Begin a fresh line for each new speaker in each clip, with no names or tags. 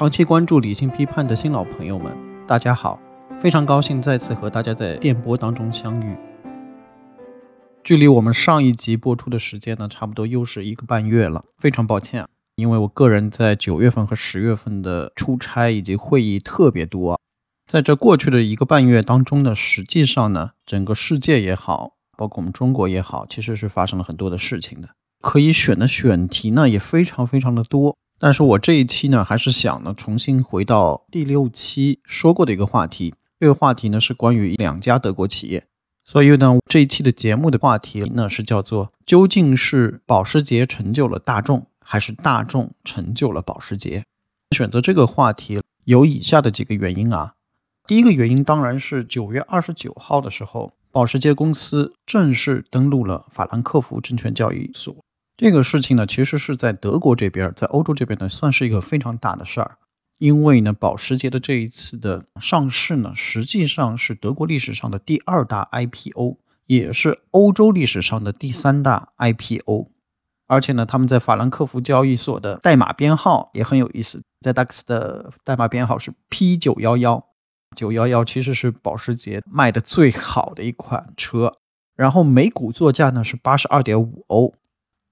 长期关注理性批判的新老朋友们，大家好！非常高兴再次和大家在电波当中相遇。距离我们上一集播出的时间呢，差不多又是一个半月了。非常抱歉，因为我个人在九月份和十月份的出差以及会议特别多。在这过去的一个半月当中呢，实际上呢，整个世界也好，包括我们中国也好，其实是发生了很多的事情的。可以选的选题呢，也非常非常的多。但是我这一期呢，还是想呢，重新回到第六期说过的一个话题。这个话题呢，是关于两家德国企业。所以呢，这一期的节目的话题呢，是叫做究竟是保时捷成就了大众，还是大众成就了保时捷？选择这个话题有以下的几个原因啊。第一个原因当然是九月二十九号的时候，保时捷公司正式登陆了法兰克福证券交易所。这个事情呢，其实是在德国这边，在欧洲这边呢，算是一个非常大的事儿。因为呢，保时捷的这一次的上市呢，实际上是德国历史上的第二大 IPO，也是欧洲历史上的第三大 IPO。而且呢，他们在法兰克福交易所的代码编号也很有意思，在 DAX 的代码编号是 P 九幺幺，九幺幺其实是保时捷卖的最好的一款车。然后每股作价呢是八十二点五欧。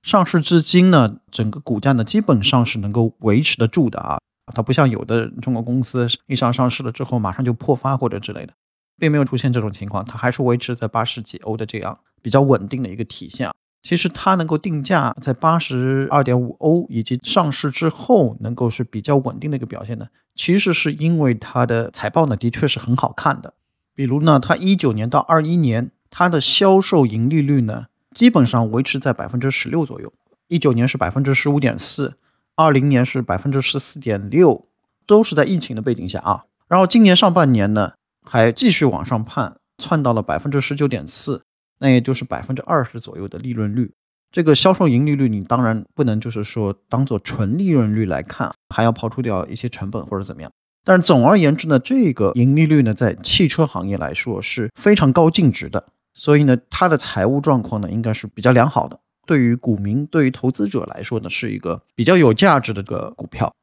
上市至今呢，整个股价呢基本上是能够维持得住的啊，它不像有的中国公司一上上市了之后马上就破发或者之类的，并没有出现这种情况，它还是维持在八十几欧的这样比较稳定的一个体现。其实它能够定价在八十二点五欧，以及上市之后能够是比较稳定的一个表现呢，其实是因为它的财报呢的确是很好看的，比如呢，它一九年到二一年它的销售盈利率呢。基本上维持在百分之十六左右，一九年是百分之十五点四，二零年是百分之十四点六，都是在疫情的背景下啊。然后今年上半年呢，还继续往上攀，窜到了百分之十九点四，那也就是百分之二十左右的利润率。这个销售盈利率，你当然不能就是说当做纯利润率来看，还要抛除掉一些成本或者怎么样。但是总而言之呢，这个盈利率呢，在汽车行业来说是非常高净值的。所以呢，它的财务状况呢，应该是比较良好的。对于股民、对于投资者来说呢，是一个比较有价值的个股票。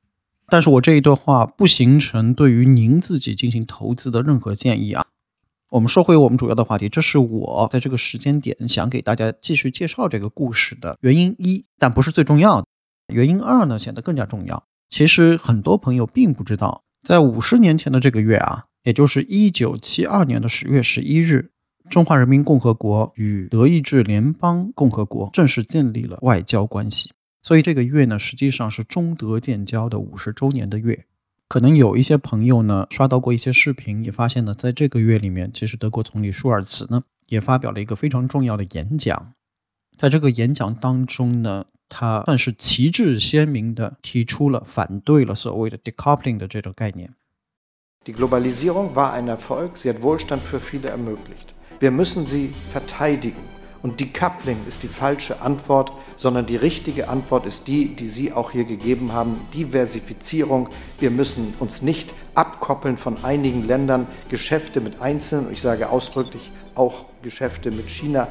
但是我这一段话不形成对于您自己进行投资的任何建议啊。我们说回我们主要的话题，这是我在这个时间点想给大家继续介绍这个故事的原因一，但不是最重要的。原因二呢，显得更加重要。其实很多朋友并不知道，在五十年前的这个月啊，也就是一九七二年的十月十一日。中华人民共和国与德意志联邦共和国正式建立了外交关系，所以这个月呢，实际上是中德建交的五十周年的月。可能有一些朋友呢，刷到过一些视频，也发现呢，在这个月里面，其实德国总理舒尔茨呢，也发表了一个非常重要的演讲。在这个演讲当中呢，他算是旗帜鲜明地提出了反对了所谓的 decoupling 的这种概念。
Die Globalisierung war ein Erfolg, sie hat Wohlstand für viele ermöglicht. Wir müssen sie verteidigen. Und decoupling ist die falsche Antwort, sondern die richtige Antwort ist die, die Sie auch hier gegeben haben, Diversifizierung. Wir müssen uns nicht abkoppeln von einigen Ländern, Geschäfte mit Einzelnen, ich sage ausdrücklich auch Geschäfte mit China.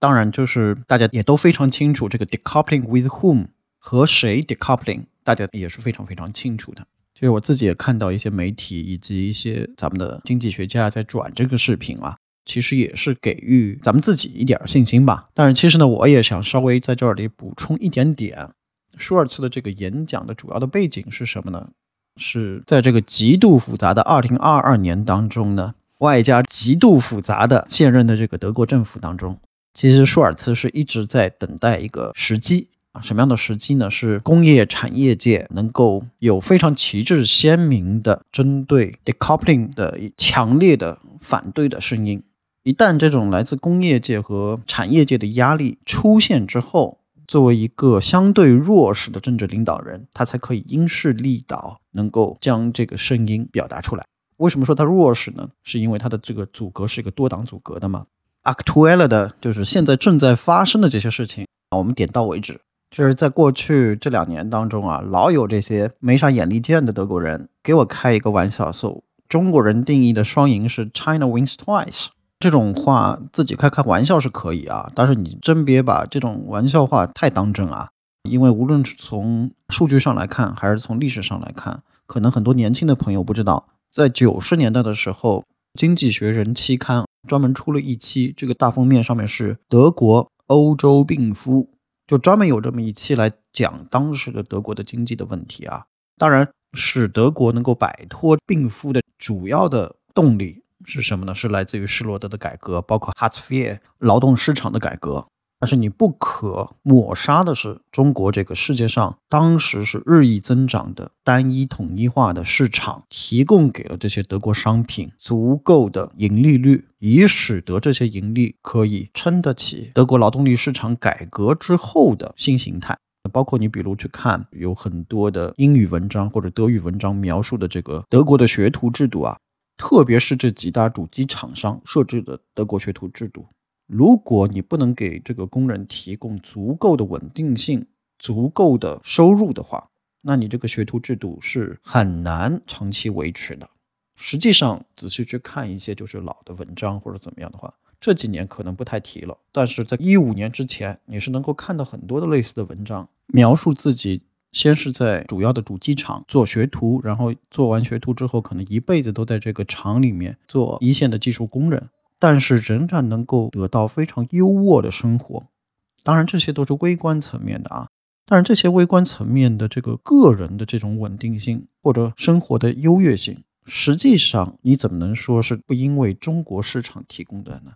当然，就是大家也都非常清楚这个 decoupling with whom 和谁 decoupling，大家也是非常非常清楚的。 其实我自己也看到一些媒体以及一些咱们的经济学家在转这个视频啊，其实也是给予咱们自己一点信心吧。但是其实呢，我也想稍微在这里补充一点点，舒尔茨的这个演讲的主要的背景是什么呢？是在这个极度复杂的2022年当中呢，外加极度复杂的现任的这个德国政府当中，其实舒尔茨是一直在等待一个时机。啊，什么样的时机呢？是工业产业界能够有非常旗帜鲜明的针对 decoupling 的强烈的反对的声音。一旦这种来自工业界和产业界的压力出现之后，作为一个相对弱势的政治领导人，他才可以因势利导，能够将这个声音表达出来。为什么说他弱势呢？是因为他的这个阻隔是一个多党阻隔的嘛？Actual 的就是现在正在发生的这些事情啊，我们点到为止。就是在过去这两年当中啊，老有这些没啥眼力见的德国人给我开一个玩笑，说中国人定义的双赢是 China wins twice。这种话自己开开玩笑是可以啊，但是你真别把这种玩笑话太当真啊。因为无论是从数据上来看，还是从历史上来看，可能很多年轻的朋友不知道，在九十年代的时候，《经济学人》期刊专门出了一期，这个大封面上面是德国欧洲病夫，就专门有这么一期来讲当时的德国的经济的问题啊。当然，使德国能够摆脱病夫的主要的动力是什么呢？是来自于施罗德的改革，包括 Hartz V 劳动市场的改革。但是你不可抹杀的是，中国这个世界上当时是日益增长的单一统一化的市场，提供给了这些德国商品足够的盈利率，以使得这些盈利可以撑得起德国劳动力市场改革之后的新形态。包括你比如去看有很多的英语文章或者德语文章描述的这个德国的学徒制度啊，特别是这几大主机厂商设置的德国学徒制度。如果你不能给这个工人提供足够的稳定性、足够的收入的话，那你这个学徒制度是很难长期维持的。实际上，仔细去看一些就是老的文章或者怎么样的话，这几年可能不太提了。但是在一五年之前，你是能够看到很多的类似的文章，描述自己先是在主要的主机厂做学徒，然后做完学徒之后，可能一辈子都在这个厂里面做一线的技术工人。但是仍然能够得到非常优渥的生活，当然这些都是微观层面的啊。但是这些微观层面的这个个人的这种稳定性或者生活的优越性，实际上你怎么能说是不因为中国市场提供的呢？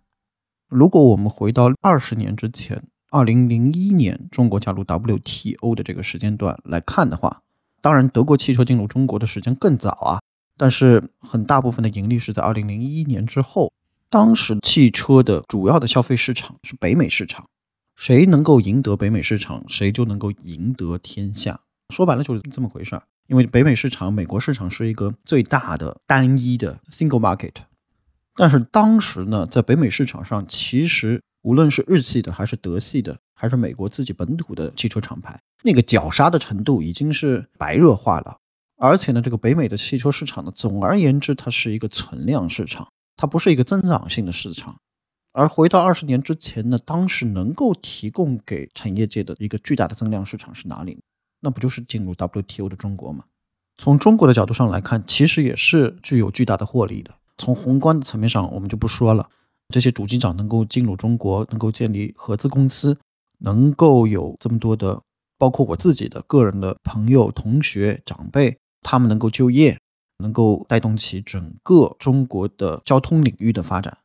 如果我们回到二十年之前，二零零一年中国加入 WTO 的这个时间段来看的话，当然德国汽车进入中国的时间更早啊，但是很大部分的盈利是在二零零一年之后。当时汽车的主要的消费市场是北美市场，谁能够赢得北美市场，谁就能够赢得天下。说白了就是这么回事儿。因为北美市场、美国市场是一个最大的单一的 single market。但是当时呢，在北美市场上，其实无论是日系的，还是德系的，还是美国自己本土的汽车厂牌，那个绞杀的程度已经是白热化了。而且呢，这个北美的汽车市场呢，总而言之，它是一个存量市场。它不是一个增长性的市场，而回到二十年之前呢，当时能够提供给产业界的一个巨大的增量市场是哪里？那不就是进入 WTO 的中国吗？从中国的角度上来看，其实也是具有巨大的获利的。从宏观的层面上，我们就不说了。这些主机厂能够进入中国，能够建立合资公司，能够有这么多的，包括我自己的个人的朋友、同学、长辈，他们能够就业。能够带动起整个中国的交通领域的发展，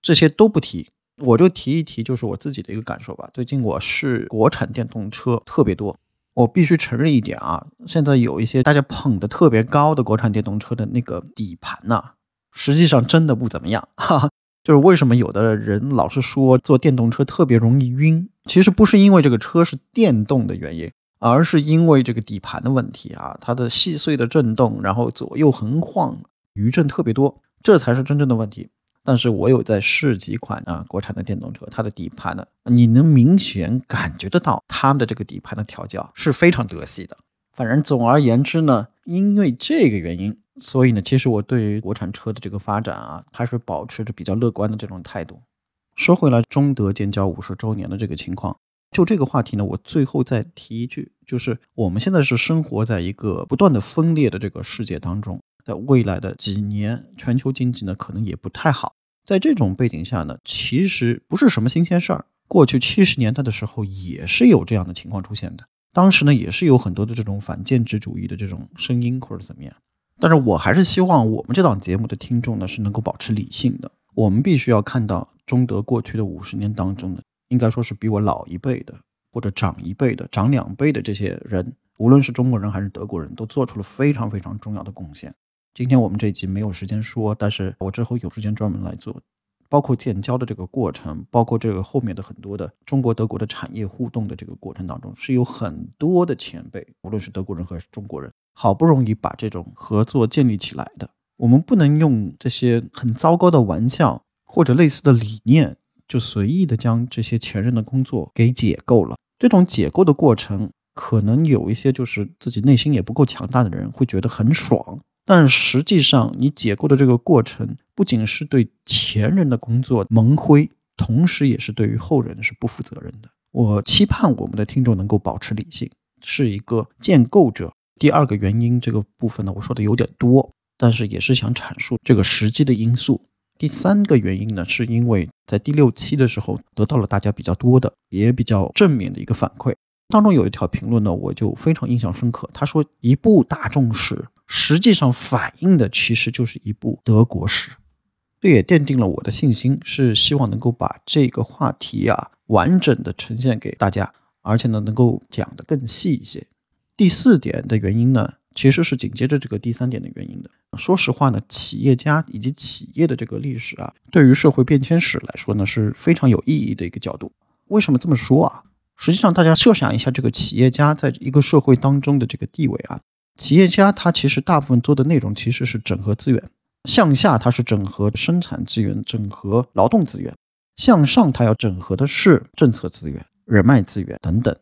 这些都不提，我就提一提，就是我自己的一个感受吧。最近我是国产电动车特别多，我必须承认一点啊，现在有一些大家捧的特别高的国产电动车的那个底盘呐，实际上真的不怎么样。哈哈，就是为什么有的人老是说坐电动车特别容易晕，其实不是因为这个车是电动的原因。而是因为这个底盘的问题啊，它的细碎的震动，然后左右横晃，余震特别多，这才是真正的问题。但是我有在试几款啊国产的电动车，它的底盘呢，你能明显感觉得到它的这个底盘的调教是非常德系的。反正总而言之呢，因为这个原因，所以呢，其实我对于国产车的这个发展啊，还是保持着比较乐观的这种态度。说回来，中德建交五十周年的这个情况。就这个话题呢，我最后再提一句，就是我们现在是生活在一个不断的分裂的这个世界当中，在未来的几年，全球经济呢可能也不太好。在这种背景下呢，其实不是什么新鲜事儿。过去七十年代的时候也是有这样的情况出现的，当时呢也是有很多的这种反建制主义的这种声音或者怎么样。但是我还是希望我们这档节目的听众呢是能够保持理性的，我们必须要看到中德过去的五十年当中的。应该说是比我老一辈的，或者长一辈的、长两辈的这些人，无论是中国人还是德国人，都做出了非常非常重要的贡献。今天我们这一集没有时间说，但是我之后有时间专门来做，包括建交的这个过程，包括这个后面的很多的中国德国的产业互动的这个过程当中，是有很多的前辈，无论是德国人还是中国人，好不容易把这种合作建立起来的。我们不能用这些很糟糕的玩笑或者类似的理念。就随意的将这些前任的工作给解构了。这种解构的过程，可能有一些就是自己内心也不够强大的人会觉得很爽。但实际上，你解构的这个过程，不仅是对前人的工作蒙灰，同时也是对于后人是不负责任的。我期盼我们的听众能够保持理性，是一个建构者。第二个原因，这个部分呢，我说的有点多，但是也是想阐述这个实际的因素。第三个原因呢，是因为在第六期的时候得到了大家比较多的，也比较正面的一个反馈。当中有一条评论呢，我就非常印象深刻。他说：“一部大众史，实际上反映的其实就是一部德国史。”这也奠定了我的信心，是希望能够把这个话题啊完整的呈现给大家，而且呢能够讲得更细一些。第四点的原因呢，其实是紧接着这个第三点的原因的。说实话呢，企业家以及企业的这个历史啊，对于社会变迁史来说呢是非常有意义的一个角度。为什么这么说啊？实际上，大家设想一下，这个企业家在一个社会当中的这个地位啊，企业家他其实大部分做的内容其实是整合资源，向下他是整合生产资源、整合劳动资源，向上他要整合的是政策资源、人脉资源等等。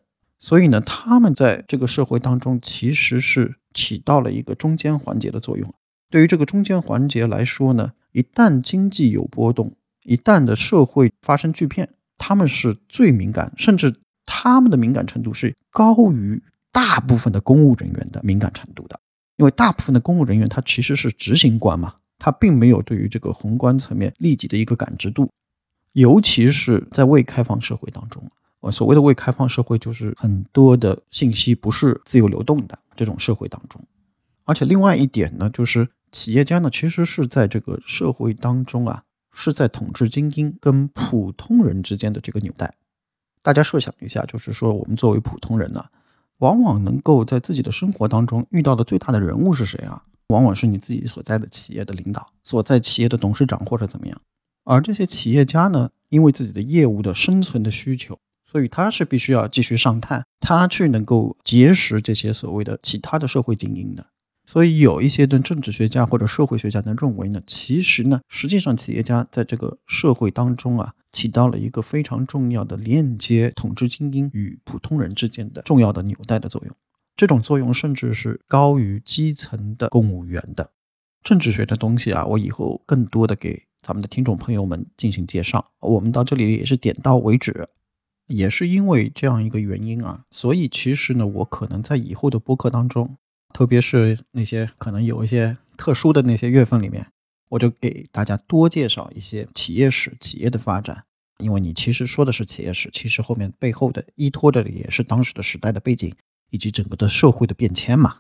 所以呢，他们在这个社会当中其实是起到了一个中间环节的作用。对于这个中间环节来说呢，一旦经济有波动，一旦的社会发生巨变，他们是最敏感，甚至。他们的敏感程度是高于大部分的公务人员的敏感程度的，因为大部分的公务人员他其实是执行官嘛，他并没有对于这个宏观层面立即的一个感知度，尤其是在未开放社会当中，所谓的未开放社会就是很多的信息不是自由流动的这种社会当中，而且另外一点呢，就是企业家呢其实是在这个社会当中啊，是在统治精英跟普通人之间的这个纽带。大家设想一下，就是说，我们作为普通人呢，往往能够在自己的生活当中遇到的最大的人物是谁啊？往往是你自己所在的企业的领导，所在企业的董事长或者怎么样。而这些企业家呢，因为自己的业务的生存的需求，所以他是必须要继续上探，他去能够结识这些所谓的其他的社会精英的。所以有一些的政治学家或者社会学家呢认为呢，其实呢，实际上企业家在这个社会当中啊，起到了一个非常重要的链接统治精英与普通人之间的重要的纽带的作用。这种作用甚至是高于基层的公务员的。政治学的东西啊，我以后更多的给咱们的听众朋友们进行介绍。我们到这里也是点到为止，也是因为这样一个原因啊，所以其实呢，我可能在以后的播客当中。特别是那些可能有一些特殊的那些月份里面，我就给大家多介绍一些企业史、企业的发展。因为你其实说的是企业史，其实后面背后的依托的也是当时的时代的背景以及整个的社会的变迁嘛。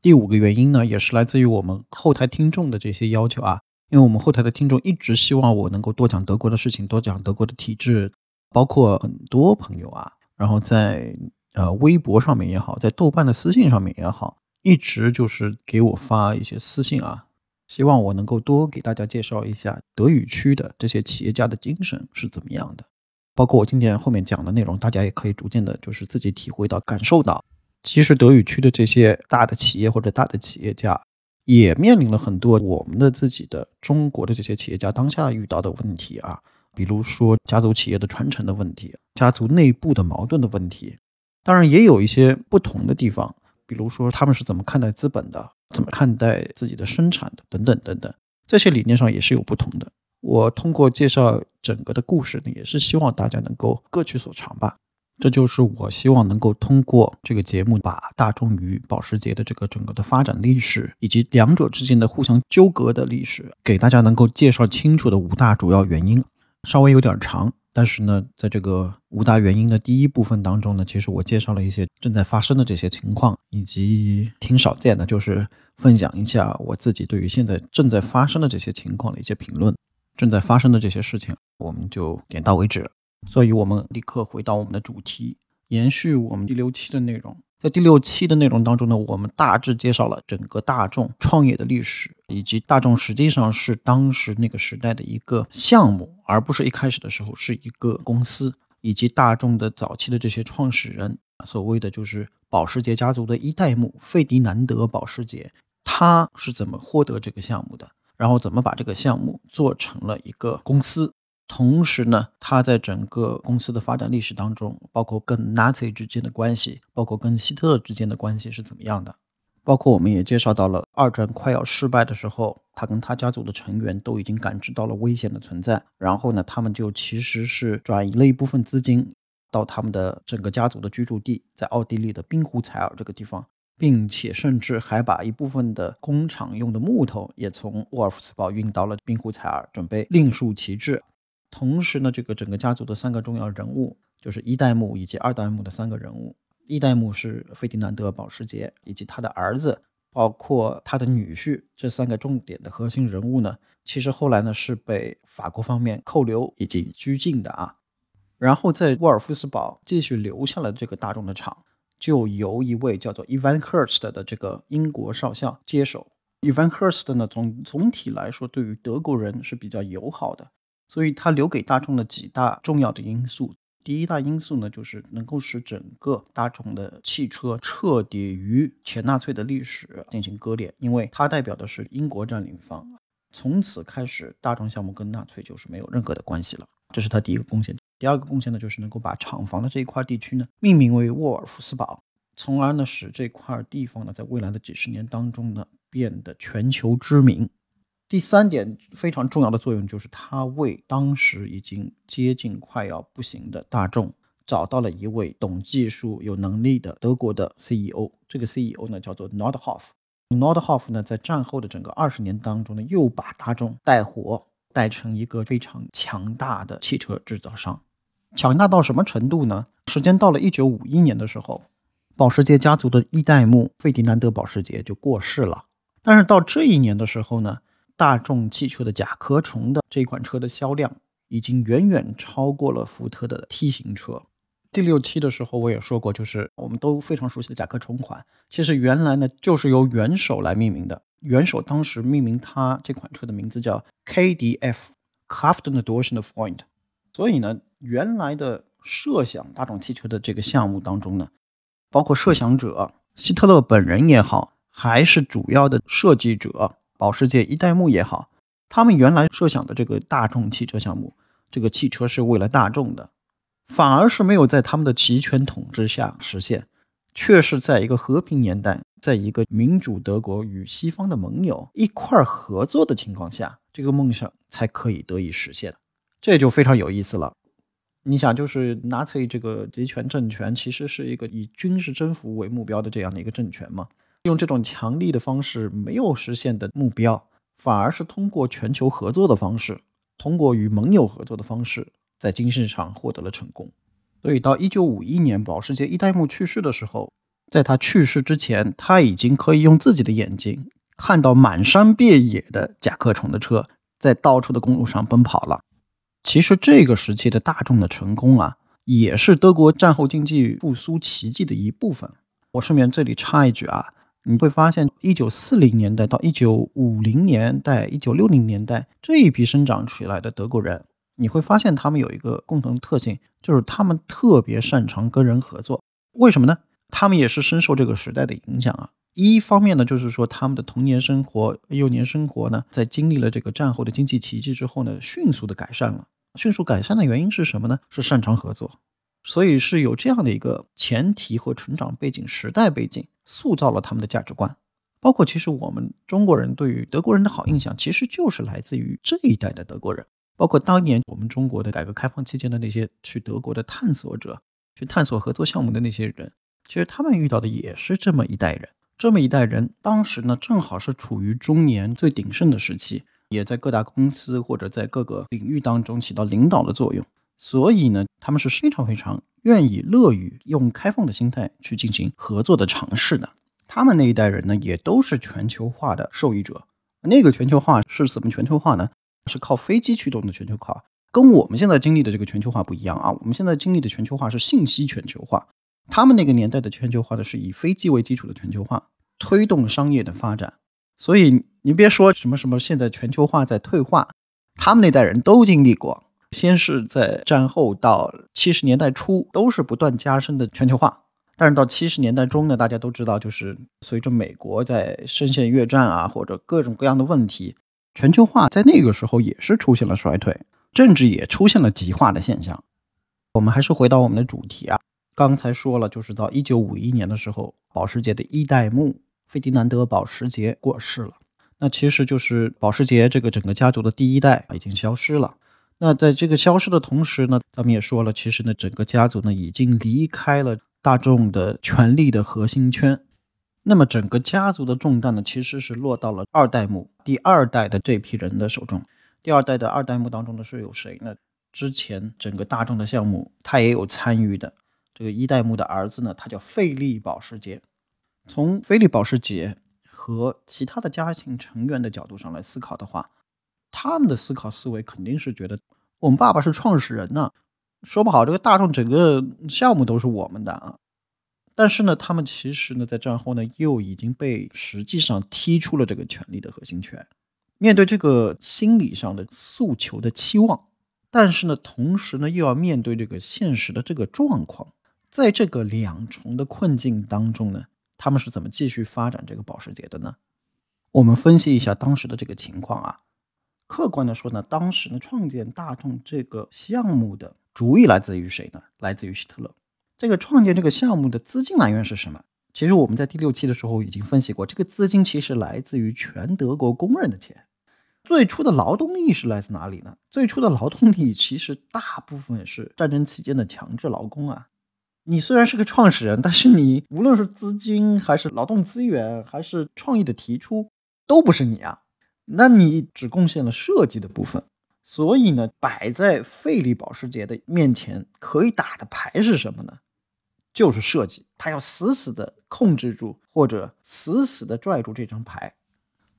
第五个原因呢，也是来自于我们后台听众的这些要求啊，因为我们后台的听众一直希望我能够多讲德国的事情，多讲德国的体制，包括很多朋友啊，然后在呃微博上面也好，在豆瓣的私信上面也好。一直就是给我发一些私信啊，希望我能够多给大家介绍一下德语区的这些企业家的精神是怎么样的，包括我今天后面讲的内容，大家也可以逐渐的，就是自己体会到、感受到，其实德语区的这些大的企业或者大的企业家，也面临了很多我们的自己的中国的这些企业家当下遇到的问题啊，比如说家族企业的传承的问题，家族内部的矛盾的问题，当然也有一些不同的地方。比如说，他们是怎么看待资本的，怎么看待自己的生产的，等等等等，这些理念上也是有不同的。我通过介绍整个的故事呢，也是希望大家能够各取所长吧。这就是我希望能够通过这个节目，把大众与保时捷的这个整个的发展历史，以及两者之间的互相纠葛的历史，给大家能够介绍清楚的五大主要原因。稍微有点长。但是呢，在这个五大原因的第一部分当中呢，其实我介绍了一些正在发生的这些情况，以及挺少见的，就是分享一下我自己对于现在正在发生的这些情况的一些评论。正在发生的这些事情，我们就点到为止。所以，我们立刻回到我们的主题，延续我们第六期的内容。在第六期的内容当中呢，我们大致介绍了整个大众创业的历史，以及大众实际上是当时那个时代的一个项目，而不是一开始的时候是一个公司，以及大众的早期的这些创始人，所谓的就是保时捷家族的一代目费迪南德·保时捷，他是怎么获得这个项目的，然后怎么把这个项目做成了一个公司。同时呢，他在整个公司的发展历史当中，包括跟 Nazi 之间的关系，包括跟希特勒之间的关系是怎么样的？包括我们也介绍到了二战快要失败的时候，他跟他家族的成员都已经感知到了危险的存在，然后呢，他们就其实是转移了一部分资金，到他们的整个家族的居住地，在奥地利的滨湖采尔这个地方，并且甚至还把一部分的工厂用的木头也从沃尔夫斯堡运到了滨湖采尔，准备另树旗帜。同时呢，这个整个家族的三个重要人物，就是一代目以及二代目的三个人物。一代目是费迪南德·保时捷以及他的儿子，包括他的女婿，这三个重点的核心人物呢，其实后来呢是被法国方面扣留以及拘禁的啊。然后在沃尔夫斯堡继续留下了这个大众的厂，就由一位叫做 Evan Hurst 的这个英国少校接手。Evan Hurst 呢，总总体来说对于德国人是比较友好的。所以，他留给大众的几大重要的因素，第一大因素呢，就是能够使整个大众的汽车彻底与前纳粹的历史进行割裂，因为它代表的是英国占领方。从此开始，大众项目跟纳粹就是没有任何的关系了。这是他第一个贡献。第二个贡献呢，就是能够把厂房的这一块地区呢命名为沃尔夫斯堡，从而呢使这块地方呢在未来的几十年当中呢变得全球知名。第三点非常重要的作用就是，他为当时已经接近快要不行的大众找到了一位懂技术、有能力的德国的 CEO。这个 CEO 呢叫做 Nordhoff。Nordhoff 呢在战后的整个二十年当中呢，又把大众带火，带成一个非常强大的汽车制造商。强大到什么程度呢？时间到了一九五一年的时候，保时捷家族的一代目费迪南德·保时捷就过世了。但是到这一年的时候呢？大众汽车的甲壳虫的这款车的销量已经远远超过了福特的 T 型车。第六期的时候我也说过，就是我们都非常熟悉的甲壳虫款，其实原来呢就是由元首来命名的。元首当时命名它这款车的名字叫 KDF，Crafton Edition of Point。所以呢，原来的设想大众汽车的这个项目当中呢，包括设想者希特勒本人也好，还是主要的设计者。保时捷一代目也好，他们原来设想的这个大众汽车项目，这个汽车是为了大众的，反而是没有在他们的集权统治下实现，却是在一个和平年代，在一个民主德国与西方的盟友一块合作的情况下，这个梦想才可以得以实现。这就非常有意思了。你想，就是纳粹这个集权政权，其实是一个以军事征服为目标的这样的一个政权嘛。用这种强力的方式没有实现的目标，反而是通过全球合作的方式，通过与盟友合作的方式，在经济上获得了成功。所以到一九五一年保时捷一代目去世的时候，在他去世之前，他已经可以用自己的眼睛看到满山遍野的甲壳虫的车在到处的公路上奔跑了。其实这个时期的大众的成功啊，也是德国战后经济复苏奇迹的一部分。我顺便这里插一句啊。你会发现，一九四零年代到一九五零年代、一九六零年代这一批生长起来的德国人，你会发现他们有一个共同特性，就是他们特别擅长跟人合作。为什么呢？他们也是深受这个时代的影响啊。一方面呢，就是说他们的童年生活、幼年生活呢，在经历了这个战后的经济奇迹之后呢，迅速的改善了。迅速改善的原因是什么呢？是擅长合作。所以是有这样的一个前提和成长背景、时代背景，塑造了他们的价值观。包括其实我们中国人对于德国人的好印象，其实就是来自于这一代的德国人。包括当年我们中国的改革开放期间的那些去德国的探索者，去探索合作项目的那些人，其实他们遇到的也是这么一代人。这么一代人，当时呢正好是处于中年最鼎盛的时期，也在各大公司或者在各个领域当中起到领导的作用。所以呢，他们是非常非常愿意、乐于用开放的心态去进行合作的尝试的。他们那一代人呢，也都是全球化的受益者。那个全球化是怎么全球化呢？是靠飞机驱动的全球化，跟我们现在经历的这个全球化不一样啊。我们现在经历的全球化是信息全球化，他们那个年代的全球化呢，是以飞机为基础的全球化，推动商业的发展。所以您别说什么什么现在全球化在退化，他们那代人都经历过。先是在战后到七十年代初都是不断加深的全球化，但是到七十年代中呢，大家都知道，就是随着美国在深陷越战啊，或者各种各样的问题，全球化在那个时候也是出现了衰退，政治也出现了极化的现象。我们还是回到我们的主题啊，刚才说了，就是到一九五一年的时候，保时捷的一代目费迪南德·保时捷过世了，那其实就是保时捷这个整个家族的第一代已经消失了。那在这个消失的同时呢，咱们也说了，其实呢，整个家族呢已经离开了大众的权力的核心圈。那么整个家族的重担呢，其实是落到了二代目第二代的这批人的手中。第二代的二代目当中呢是有谁呢？之前整个大众的项目他也有参与的。这个一代目的儿子呢，他叫费利保时捷。从菲利保时捷和其他的家庭成员的角度上来思考的话，他们的思考思维肯定是觉得我们爸爸是创始人呢，说不好这个大众整个项目都是我们的啊。但是呢，他们其实呢在战后呢又已经被实际上踢出了这个权力的核心圈。面对这个心理上的诉求的期望，但是呢同时呢又要面对这个现实的这个状况。在这个两重的困境当中呢，他们是怎么继续发展这个保时捷的呢？我们分析一下当时的这个情况啊。客观的说呢，当时呢创建大众这个项目的主意来自于谁呢？来自于希特勒。这个创建这个项目的资金来源是什么？其实我们在第六期的时候已经分析过，这个资金其实来自于全德国工人的钱。最初的劳动力是来自哪里呢？最初的劳动力其实大部分是战争期间的强制劳工啊。你虽然是个创始人，但是你无论是资金还是劳动资源，还是创意的提出，都不是你啊。那你只贡献了设计的部分，所以呢，摆在费利保时捷的面前可以打的牌是什么呢？就是设计，他要死死的控制住，或者死死的拽住这张牌。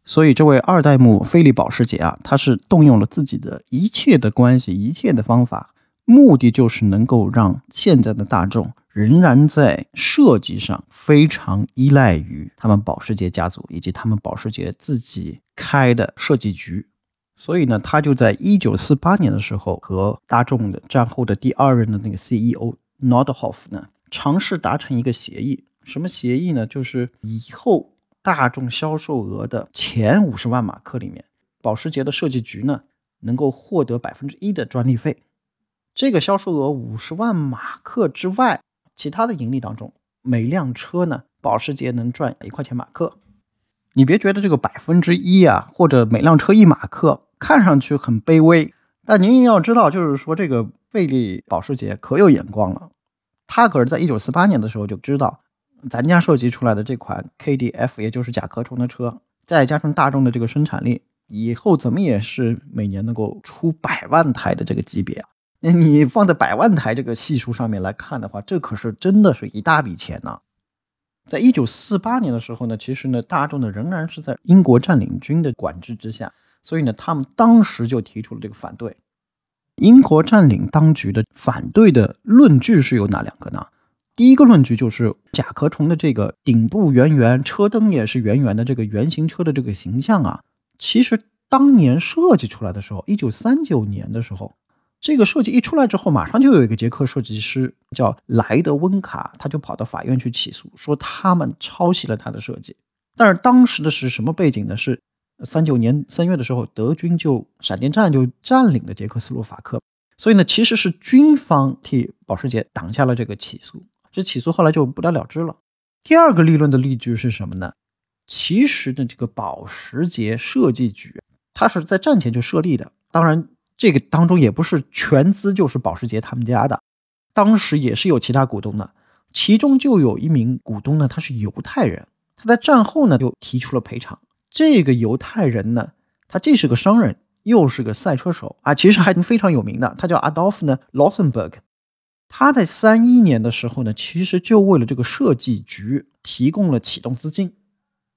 所以这位二代目费利保时捷啊，他是动用了自己的一切的关系，一切的方法。目的就是能够让现在的大众仍然在设计上非常依赖于他们保时捷家族以及他们保时捷自己开的设计局，所以呢，他就在一九四八年的时候和大众的战后的第二任的那个 CEO Nordhoff 呢尝试达成一个协议。什么协议呢？就是以后大众销售额的前五十万马克里面，保时捷的设计局呢能够获得百分之一的专利费。这个销售额五十万马克之外，其他的盈利当中，每辆车呢，保时捷能赚一块钱马克。你别觉得这个百分之一啊，或者每辆车一马克，看上去很卑微。但您要知道，就是说这个费利保时捷可有眼光了，他可是在一九四八年的时候就知道，咱家设计出来的这款 KDF，也就是甲壳虫的车，再加上大众的这个生产力，以后怎么也是每年能够出百万台的这个级别啊。那你放在百万台这个系数上面来看的话，这可是真的是一大笔钱呢。在一九四八年的时候呢，其实呢，大众呢仍然是在英国占领军的管制之下，所以呢，他们当时就提出了这个反对。英国占领当局的反对的论据是有哪两个呢？第一个论据就是甲壳虫的这个顶部圆圆、车灯也是圆圆的这个圆形车的这个形象啊，其实当年设计出来的时候，一九三九年的时候。这个设计一出来之后，马上就有一个捷克设计师叫莱德温卡，他就跑到法院去起诉，说他们抄袭了他的设计。但是当时的是什么背景呢？是三九年三月的时候，德军就闪电战就占领了捷克斯洛伐克，所以呢，其实是军方替保时捷挡下了这个起诉。这起诉后来就不了了之了。第二个立论的例句是什么呢？其实呢，这个保时捷设计局它是在战前就设立的，当然。这个当中也不是全资就是保时捷他们家的，当时也是有其他股东的，其中就有一名股东呢，他是犹太人，他在战后呢就提出了赔偿。这个犹太人呢，他既是个商人，又是个赛车手啊，其实还非常有名的，他叫 Adolf 呢 Lossenberg。他在三一年的时候呢，其实就为了这个设计局提供了启动资金，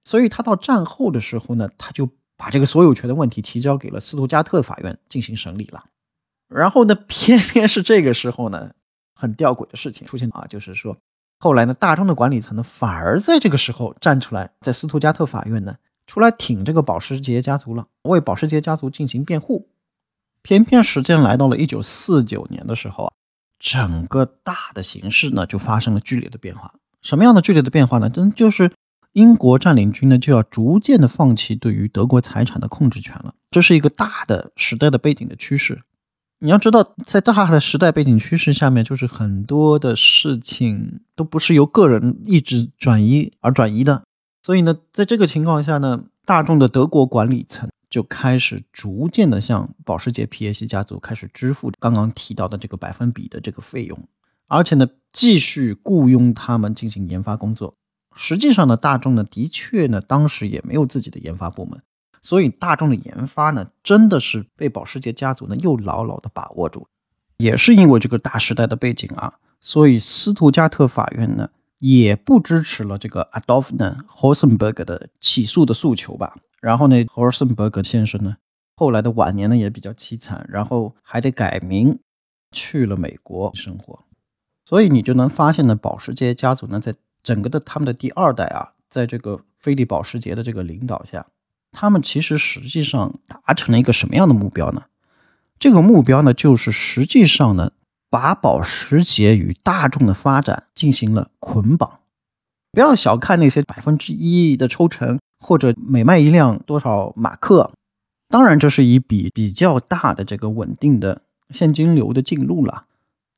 所以他到战后的时候呢，他就。把这个所有权的问题提交给了斯图加特法院进行审理了，然后呢，偏偏是这个时候呢，很吊诡的事情出现啊，就是说，后来呢，大众的管理层呢，反而在这个时候站出来，在斯图加特法院呢，出来挺这个保时捷家族了，为保时捷家族进行辩护。偏偏时间来到了一九四九年的时候啊，整个大的形势呢，就发生了剧烈的变化。什么样的剧烈的变化呢？真就是。英国占领军呢，就要逐渐的放弃对于德国财产的控制权了。这是一个大的时代的背景的趋势。你要知道，在大的时代背景趋势下面，就是很多的事情都不是由个人意志转移而转移的。所以呢，在这个情况下呢，大众的德国管理层就开始逐渐的向保时捷皮耶西家族开始支付刚刚提到的这个百分比的这个费用，而且呢，继续雇佣他们进行研发工作。实际上呢，大众呢的确呢，当时也没有自己的研发部门，所以大众的研发呢，真的是被保时捷家族呢又牢牢的把握住。也是因为这个大时代的背景啊，所以斯图加特法院呢也不支持了这个 Adolf 呢 Horsenberg 的起诉的诉求吧。然后呢，Horsenberg 先生呢，后来的晚年呢也比较凄惨，然后还得改名去了美国生活。所以你就能发现呢，保时捷家族呢，在整个的他们的第二代啊，在这个菲利保时捷的这个领导下，他们其实实际上达成了一个什么样的目标呢？这个目标呢，就是实际上呢，把保时捷与大众的发展进行了捆绑。不要小看那些百分之一的抽成。或者每卖一辆多少马克，当然这是一笔比较大的这个稳定的现金流的进入了。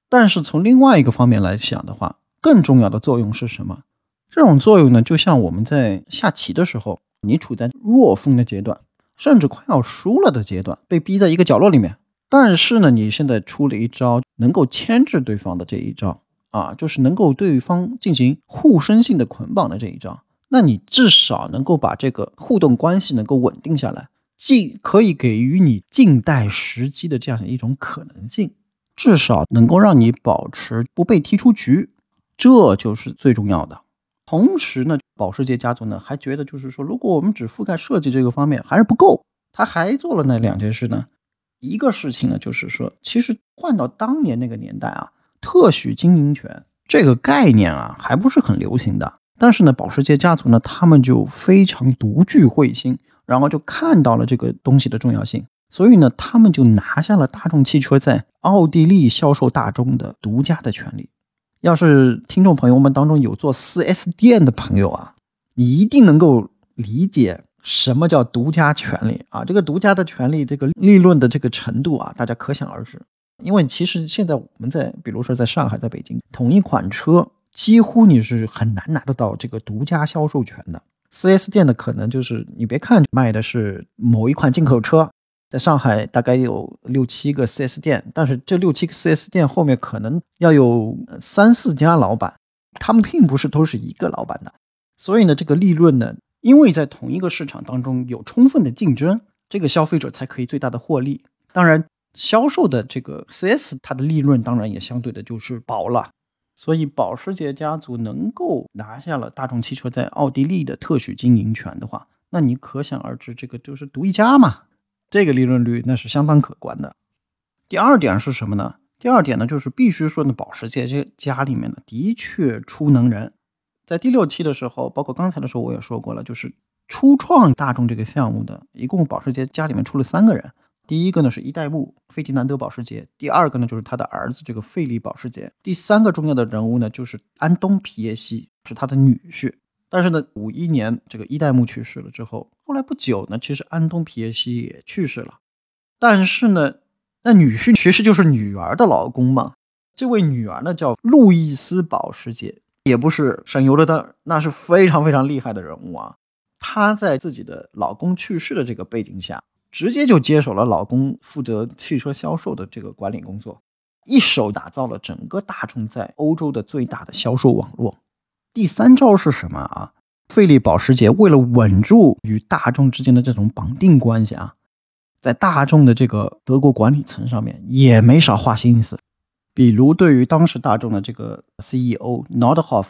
但是从另外一个方面来想的话，更重要的作用是什么？这种作用呢，就像我们在下棋的时候，你处在弱风的阶段，甚至快要输了的阶段，被逼在一个角落里面。但是呢，你现在出了一招能够牵制对方的这一招啊，就是能够对方进行互生性的捆绑的这一招。那你至少能够把这个互动关系能够稳定下来，既可以给予你静待时机的这样的一种可能性，至少能够让你保持不被踢出局，这就是最重要的。同时呢，保时捷家族呢还觉得就是说，如果我们只覆盖设计这个方面还是不够，他还做了那两件事呢。一个事情呢，就是说，其实换到当年那个年代啊，特许经营权这个概念啊还不是很流行的。但是呢，保时捷家族呢，他们就非常独具慧心，然后就看到了这个东西的重要性，所以呢，他们就拿下了大众汽车在奥地利销售大众的独家的权利。要是听众朋友们当中有做 4S 店的朋友啊，你一定能够理解什么叫独家权利啊！这个独家的权利，这个利润的这个程度啊，大家可想而知。因为其实现在我们在，比如说在上海、在北京，同一款车。几乎你是很难拿得到这个独家销售权的。4S 店的可能就是你别看卖的是某一款进口车，在上海大概有六七个 4S 店，但是这六七个 4S 店后面可能要有三四家老板，他们并不是都是一个老板的。所以呢，这个利润呢，因为在同一个市场当中有充分的竞争，这个消费者才可以最大的获利。当然，销售的这个 4S 它的利润当然也相对的就是薄了。所以，保时捷家族能够拿下了大众汽车在奥地利的特许经营权的话，那你可想而知，这个就是独一家嘛。这个利润率那是相当可观的。第二点是什么呢？第二点呢，就是必须说呢，保时捷这家里面呢，的确出能人。在第六期的时候，包括刚才的时候，我也说过了，就是初创大众这个项目的，一共保时捷家里面出了三个人。第一个呢是一代目费迪南德保时捷，第二个呢就是他的儿子这个费利保时捷，第三个重要的人物呢就是安东皮耶西，是他的女婿。但是呢，五一年这个一代目去世了之后，后来不久呢，其实安东皮耶西也去世了。但是呢，那女婿其实就是女儿的老公嘛。这位女儿呢叫路易斯保时捷，也不是省油的灯，那是非常非常厉害的人物啊。她在自己的老公去世的这个背景下。直接就接手了老公负责汽车销售的这个管理工作，一手打造了整个大众在欧洲的最大的销售网络。第三招是什么啊？费利保时捷为了稳住与大众之间的这种绑定关系啊，在大众的这个德国管理层上面也没少花心思。比如对于当时大众的这个 CEO Nordhoff，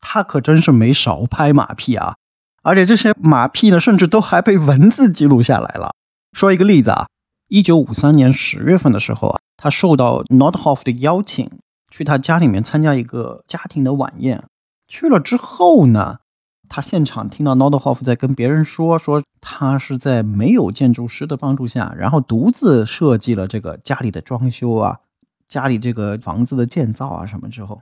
他可真是没少拍马屁啊，而且这些马屁呢，甚至都还被文字记录下来了。说一个例子啊，一九五三年十月份的时候啊，他受到 Nordhoff 的邀请，去他家里面参加一个家庭的晚宴。去了之后呢，他现场听到 Nordhoff 在跟别人说，说他是在没有建筑师的帮助下，然后独自设计了这个家里的装修啊，家里这个房子的建造啊什么之后，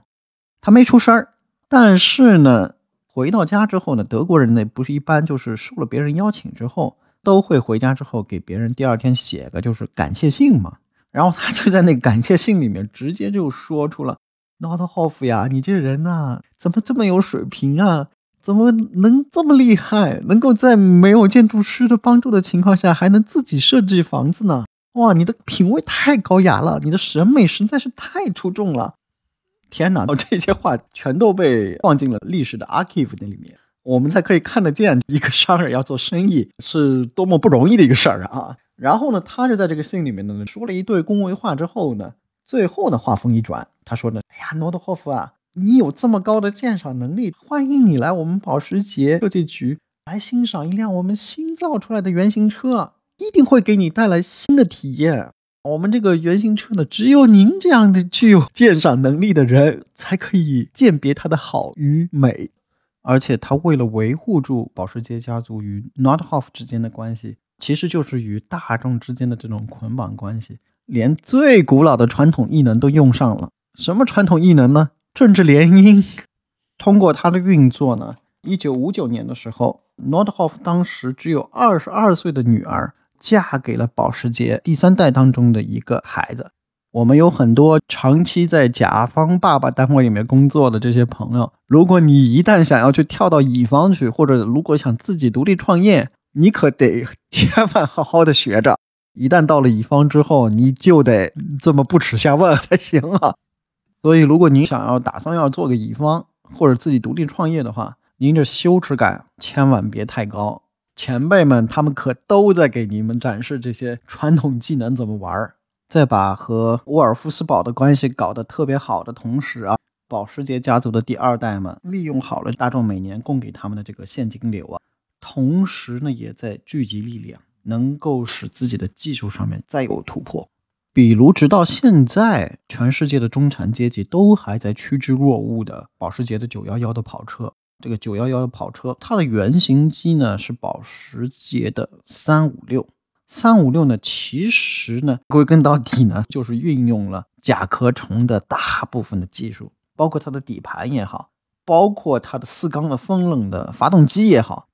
他没出声儿。但是呢，回到家之后呢，德国人呢不是一般就是受了别人邀请之后。都会回家之后给别人第二天写个就是感谢信嘛，然后他就在那感谢信里面直接就说出了 “Not Hoff 呀，你这人呐，怎么这么有水平啊？怎么能这么厉害？能够在没有建筑师的帮助的情况下，还能自己设计房子呢？哇，你的品味太高雅了，你的审美实在是太出众了！天哪，这些话全都被放进了历史的 archive 那里面，我们才可以看得见一个商人要做生意是多么不容易的一个事儿啊！然后呢，他就在这个信里面呢说了一堆恭维话之后呢，最后呢话锋一转，他说呢：“哎呀，诺德霍夫啊，你有这么高的鉴赏能力，欢迎你来我们保时捷设计局来欣赏一辆我们新造出来的原型车。”一定会给你带来新的体验。我们这个原型车呢，只有您这样的具有鉴赏能力的人才可以鉴别它的好与美。而且，他为了维护住保时捷家族与 Nordhoff 之间的关系，其实就是与大众之间的这种捆绑关系，连最古老的传统异能都用上了。什么传统异能呢？政治联姻。通过它的运作呢，一九五九年的时候，Nordhoff 当时只有二十二岁的女儿。嫁给了保时捷第三代当中的一个孩子。我们有很多长期在甲方爸爸单位里面工作的这些朋友，如果你一旦想要去跳到乙方去，或者如果想自己独立创业，你可得 千万好好的学着。一旦到了乙方之后，你就得这么不耻下问 才行啊。所以，如果您想要打算要做个乙方或者自己独立创业的话，您这羞耻感千万别太高。前辈们，他们可都在给你们展示这些传统技能怎么玩儿，在把和沃尔夫斯堡的关系搞得特别好的同时啊，保时捷家族的第二代们利用好了大众每年供给他们的这个现金流啊，同时呢，也在聚集力量，能够使自己的技术上面再有突破。比如，直到现在，全世界的中产阶级都还在趋之若鹜的保时捷的911的跑车。这个九幺幺的跑车，它的原型机呢是保时捷的三五六。三五六呢，其实呢，归根到底呢，就是运用了甲壳虫的大部分的技术，包括它的底盘也好，包括它的四缸的风冷的发动机也好。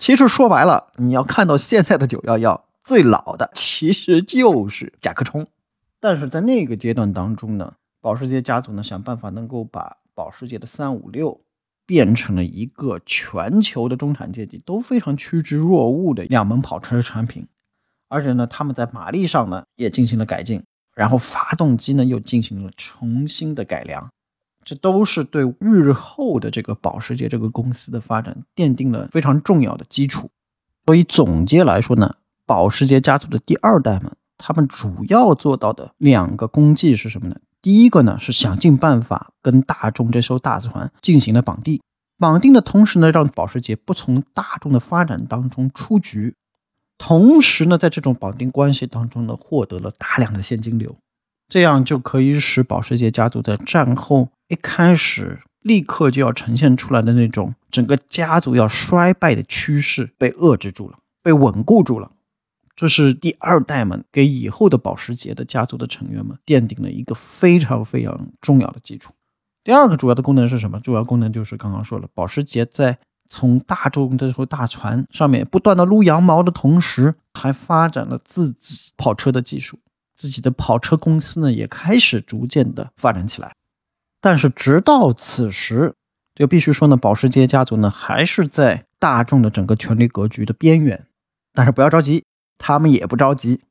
其实说白了，你要看到现在的九幺幺，最老的其实就是甲壳虫。但是在那个阶段当中呢，保时捷家族呢想办法能够把保时捷的三五六。变成了一个全球的中产阶级都非常趋之若鹜的两门跑车产品，而且呢，他们在马力上呢也进行了改进，然后发动机呢又进行了重新的改良，这都是对日后的这个保时捷这个公司的发展奠定了非常重要的基础。所以总结来说呢，保时捷家族的第二代们，他们主要做到的两个功绩是什么呢？第一个呢是想尽办法跟大众这艘大船进行了绑定，绑定的同时呢，让保时捷不从大众的发展当中出局，同时呢，在这种绑定关系当中呢，获得了大量的现金流，这样就可以使保时捷家族在战后一开始立刻就要呈现出来的那种整个家族要衰败的趋势被遏制住了，被稳固住了。这是第二代们给以后的保时捷的家族的成员们奠定了一个非常非常重要的基础。第二个主要的功能是什么？主要功能就是刚刚说了，保时捷在从大众这艘大船上面不断的撸羊毛的同时，还发展了自己跑车的技术，自己的跑车公司呢也开始逐渐的发展起来。但是直到此时，就必须说呢，保时捷家族呢还是在大众的整个权力格局的边缘。但是不要着急。他们也不着急，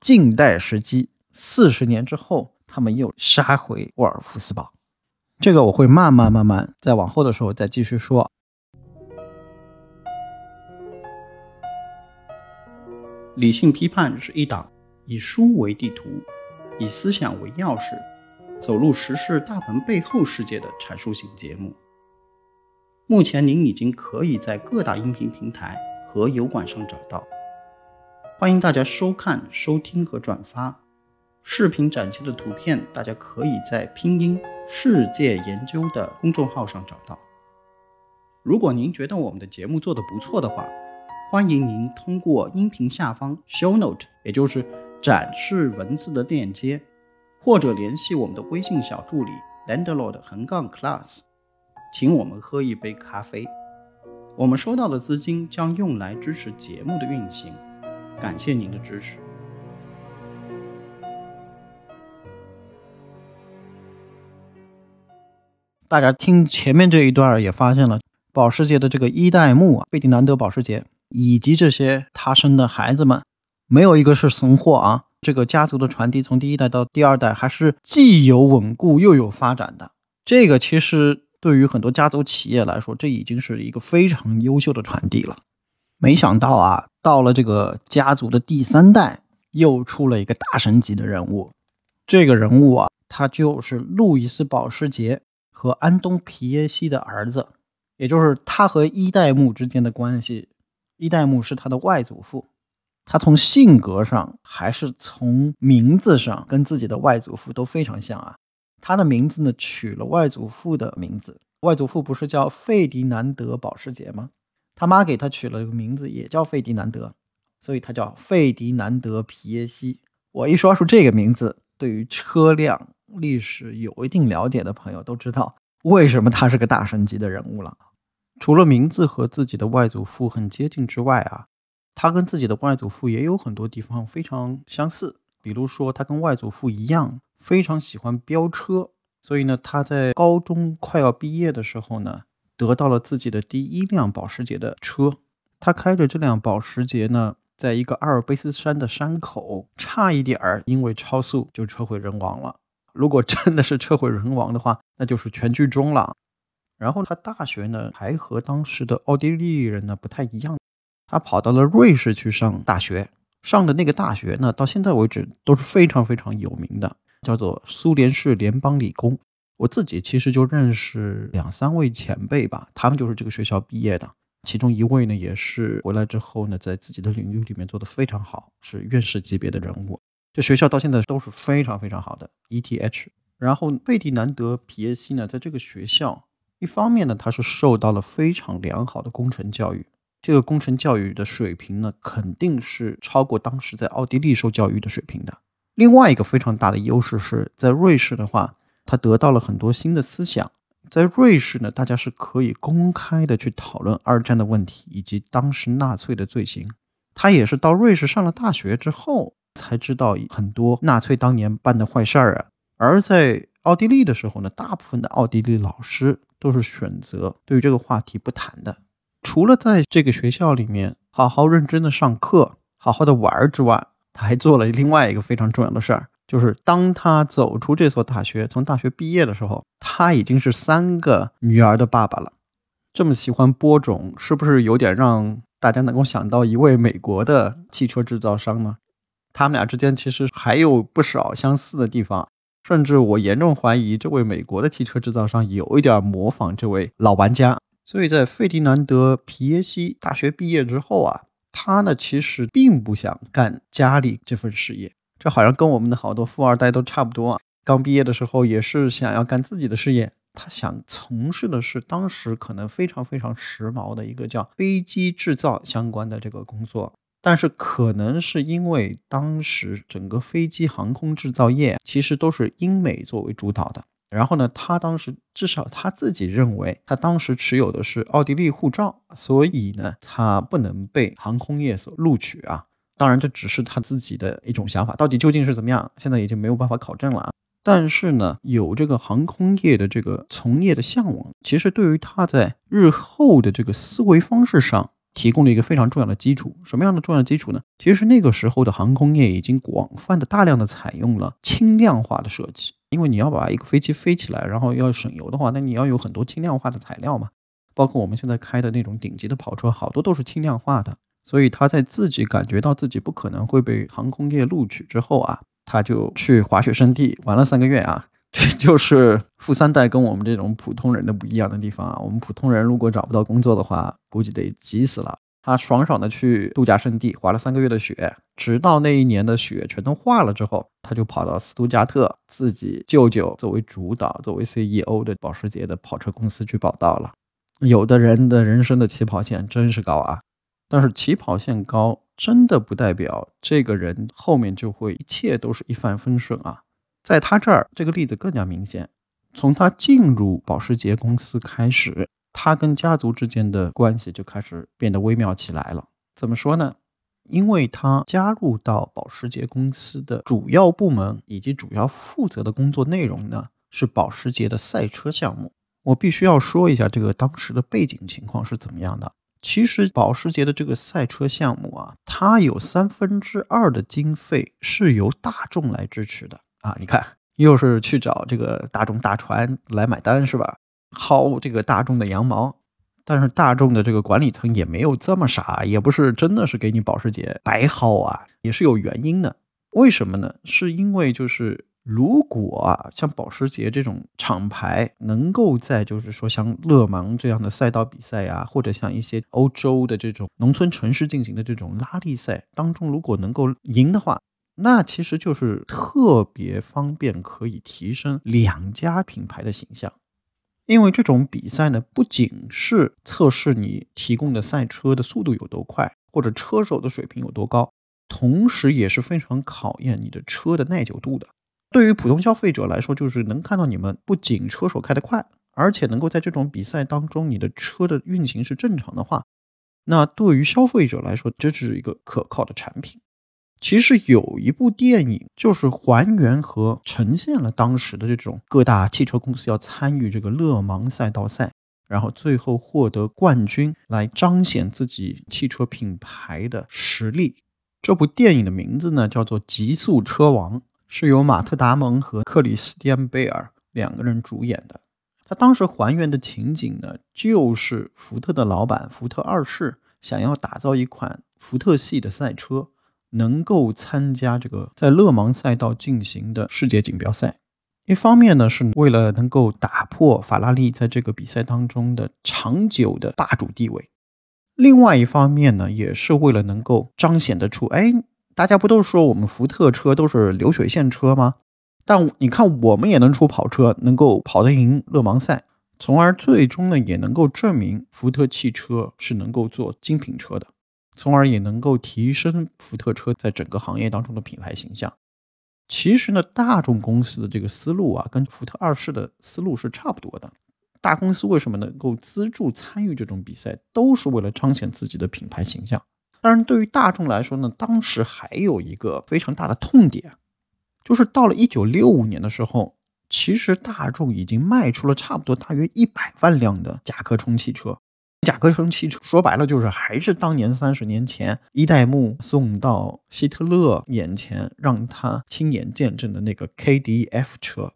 静待时机。四十年之后，他们又杀回沃尔夫斯堡。这个我会慢慢慢慢在往后的时候再继续说。理性批判是一档以书为地图，以思想为钥匙，走入时事大门背后世界的阐述型节目。目前您已经可以在各大音频平台和油管上找到。欢迎大家收看、收听和转发。视频展示的图片，大家可以在拼音世界研究的公众号上找到。如果您觉得我们的节目做得不错的话，欢迎您通过音频下方 show note，也就是展示文字的链接，或者联系我们的微信小助理 landlord 横杠 class，请我们喝一杯咖啡。我们收到的资金将用来支持节目的运行。感谢您的支持。大家听前面这一段也发现了，保时捷的这个一代目啊，费迪南德·保时捷，以及这些他生的孩子们，没有一个是怂货啊。这个家族的传递从第一代到第二代，还是既有稳固又有发展的。这个其实对于很多家族企业来说，这已经是一个非常优秀的传递了。没想到啊，到了这个家族的第三代，又出了一个大神级的人物。这个人物啊，他就是路易斯·保时捷和安东·皮耶西的儿子，也就是他和一代目之间的关系。一代目是他的外祖父。他从性格上还是从名字上跟自己的外祖父都非常像啊。他的名字呢取了外祖父的名字，外祖父不是叫费迪南德·保时捷吗？他妈给他取了个名字也叫费迪南德，所以他叫费迪南德·皮耶西。我一说出这个名字，对于车辆历史有一定了解的朋友都知道为什么他是个大神级的人物了。除了名字和自己的外祖父很接近之外啊。他跟自己的外祖父也有很多地方非常相似，比如说他跟外祖父一样非常喜欢飙车，所以呢，他在高中快要毕业的时候呢，得到了自己的第一辆保时捷的车。他开着这辆保时捷呢，在一个阿尔卑斯山的山口，差一点儿因为超速就车毁人亡了。如果真的是车毁人亡的话，那就是全剧终了。然后他大学呢，还和当时的奥地利人呢不太一样。他跑到了瑞士去上大学，上的那个大学呢，到现在为止都是非常非常有名的，叫做苏联式联邦理工。我自己其实就认识两三位前辈吧，他们就是这个学校毕业的。其中一位呢，也是回来之后呢，在自己的领域里面做得非常好，是院士级别的人物。这学校到现在都是非常非常好的 ETH。然后费迪南德·皮耶西呢，在这个学校，一方面呢，他是受到了非常良好的工程教育。这个工程教育的水平呢，肯定是超过当时在奥地利受教育的水平的。另外一个非常大的优势是在瑞士的话，他得到了很多新的思想。在瑞士呢，大家是可以公开的去讨论二战的问题以及当时纳粹的罪行。他也是到瑞士上了大学之后，才知道很多纳粹当年办的坏事儿啊。而在奥地利的时候呢，大部分的奥地利老师都是选择对于这个话题不谈的。除了在这个学校里面好好认真的上课、好好的玩之外，他还做了另外一个非常重要的事儿，就是当他走出这所大学，从大学毕业的时候，他已经是三个女儿的爸爸了。这么喜欢播种，是不是有点让大家能够想到一位美国的汽车制造商呢？他们俩之间其实还有不少相似的地方，甚至我严重怀疑这位美国的汽车制造商有一点模仿这位老玩家。所以在费迪南德·皮耶西大学毕业之后啊，他呢其实并不想干家里这份事业，这好像跟我们的好多富二代都差不多啊。刚毕业的时候也是想要干自己的事业，他想从事的是当时可能非常非常时髦的一个叫飞机制造相关的这个工作，但是可能是因为当时整个飞机航空制造业其实都是英美作为主导的。然后呢，他当时至少他自己认为，他当时持有的是奥地利护照，所以呢，他不能被航空业所录取啊。当然，这只是他自己的一种想法，到底究竟是怎么样，现在已经没有办法考证了啊。但是呢，有这个航空业的这个从业的向往，其实对于他在日后的这个思维方式上。提供了一个非常重要的基础，什么样的重要基础呢？其实那个时候的航空业已经广泛的、大量的采用了轻量化的设计，因为你要把一个飞机飞起来，然后要省油的话，那你要有很多轻量化的材料嘛。包括我们现在开的那种顶级的跑车，好多都是轻量化的。所以他在自己感觉到自己不可能会被航空业录取之后啊，他就去滑雪圣地玩了三个月啊。这就是 富三代跟我们这种普通人的不一样的地方啊！我们普通人如果找不到工作的话，估计得急死了。他爽爽的去度假胜地滑了三个月的雪，直到那一年的雪全都化了之后，他就跑到斯图加特，自己舅舅作为主导、作为 CEO 的保时捷的跑车公司去报道了。有的人的人生的起跑线真是高啊，但是起跑线高真的不代表这个人后面就会一切都是一帆风顺啊。在他这儿，这个例子更加明显。从他进入保时捷公司开始，他跟家族之间的关系就开始变得微妙起来了。怎么说呢？因为他加入到保时捷公司的主要部门以及主要负责的工作内容呢，是保时捷的赛车项目。我必须要说一下这个当时的背景情况是怎么样的。其实保时捷的这个赛车项目啊，它有三分之二的经费是由大众来支持的啊。你看，又是去找这个大众大船来买单是吧？薅这个大众的羊毛。但是大众的这个管理层也没有这么傻，也不是真的是给你保时捷白薅啊，也是有原因的。为什么呢？是因为就是如果啊，像保时捷这种厂牌能够在就是说像勒芒这样的赛道比赛啊，或者像一些欧洲的这种农村城市进行的这种拉力赛当中，如果能够赢的话，那其实就是特别方便，可以提升两家品牌的形象。因为这种比赛呢，不仅是测试你提供的赛车的速度有多快，或者车手的水平有多高，同时也是非常考验你的车的耐久度的。对于普通消费者来说，就是能看到你们不仅车手开得快，而且能够在这种比赛当中，你的车的运行是正常的话，那对于消费者来说，这是一个可靠的产品。其实有一部电影，就是还原和呈现了当时的这种各大汽车公司要参与这个勒芒赛道赛，然后最后获得冠军，来彰显自己汽车品牌的实力。这部电影的名字呢，叫做《极速车王》，是由马特·达蒙和克里斯蒂安·贝尔两个人主演的。他当时还原的情景呢，就是福特的老板福特二世想要打造一款福特系的赛车。能够参加这个在勒芒赛道进行的世界锦标赛，一方面呢是为了能够打破法拉利在这个比赛当中的长久的霸主地位，另外一方面呢也是为了能够彰显得出，哎，大家不都说我们福特车都是流水线车吗？但你看我们也能出跑车，能够跑得赢勒芒赛，从而最终呢也能够证明福特汽车是能够做精品车的。从而也能够提升福特车在整个行业当中的品牌形象。其实呢，大众公司的这个思路啊，跟福特二世的思路是差不多的。大公司为什么能够资助参与这种比赛，都是为了彰显自己的品牌形象。当然，对于大众来说呢，当时还有一个非常大的痛点，就是到了一九六五年的时候，其实大众已经卖出了差不多大约一百万辆的甲壳虫汽车。甲壳虫汽车说白了就是还是当年三十年前一代目送到希特勒眼前，让他亲眼见证的那个 KDF 车。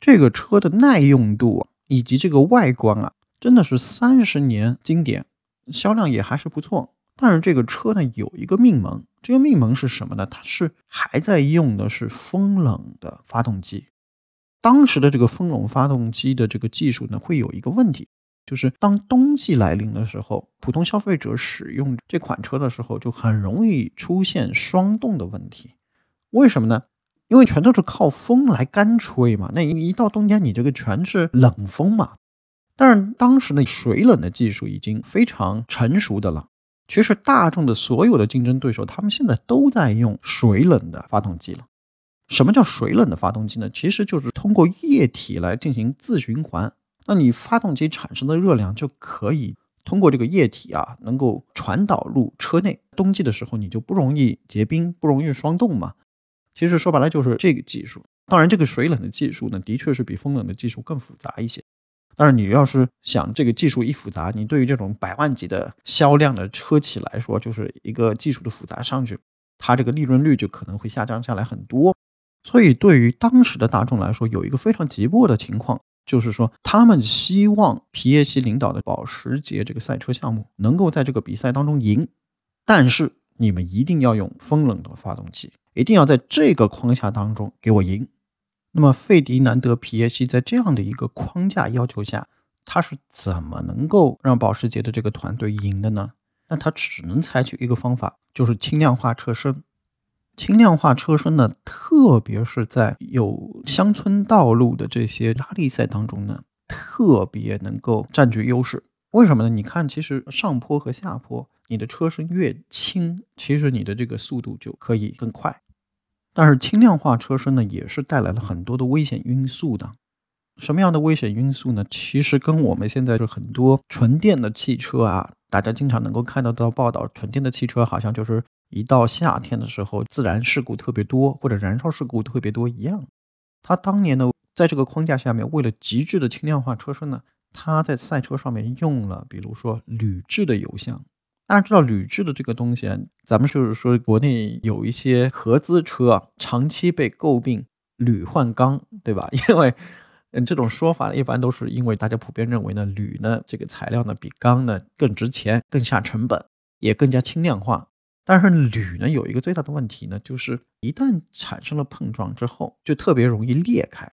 这个车的耐用度以及这个外观啊，真的是三十年经典，销量也还是不错。但是这个车呢有一个命门，这个命门是什么呢？它是还在用的是风冷的发动机。当时的这个风冷发动机的这个技术呢，会有一个问题。就是当冬季来临的时候，普通消费者使用这款车的时候，就很容易出现霜冻的问题。为什么呢？因为全都是靠风来干吹嘛。那一到冬天，你这个全是冷风嘛。但是当时的水冷的技术已经非常成熟的了。其实大众的所有的竞争对手，他们现在都在用水冷的发动机了。什么叫水冷的发动机呢？其实就是通过液体来进行自循环。那你发动机产生的热量就可以通过这个液体啊，能够传导入车内。冬季的时候你就不容易结冰，不容易霜冻嘛。其实说白了就是这个技术。当然，这个水冷的技术呢，的确是比风冷的技术更复杂一些。但是你要是想这个技术一复杂，你对于这种百万级的销量的车企来说，就是一个技术的复杂上去，它这个利润率就可能会下降下来很多。所以对于当时的大众来说，有一个非常急迫的情况。就是说，他们希望皮耶西领导的保时捷这个赛车项目能够在这个比赛当中赢，但是你们一定要用风冷的发动机，一定要在这个框架当中给我赢。那么，费迪南德·皮耶西在这样的一个框架要求下，他是怎么能够让保时捷的这个团队赢的呢？那他只能采取一个方法，就是轻量化车身。轻量化车身呢，特别是在有乡村道路的这些拉力赛当中呢，特别能够占据优势。为什么呢？你看，其实上坡和下坡，你的车身越轻，其实你的这个速度就可以更快。但是轻量化车身呢，也是带来了很多的危险因素的。什么样的危险因素呢？其实跟我们现在就很多纯电的汽车啊，大家经常能够看到到报道，纯电的汽车好像就是。一到夏天的时候，自然事故特别多，或者燃烧事故特别多一样。他当年呢，在这个框架下面，为了极致的轻量化车身呢，他在赛车上面用了，比如说铝制的油箱。大家知道铝制的这个东西，咱们就是说国内有一些合资车啊长期被诟病铝换钢，对吧？因为嗯，这种说法一般都是因为大家普遍认为呢，铝呢这个材料呢比钢呢更值钱、更下成本，也更加轻量化。但是铝呢有一个最大的问题呢，就是一旦产生了碰撞之后，就特别容易裂开。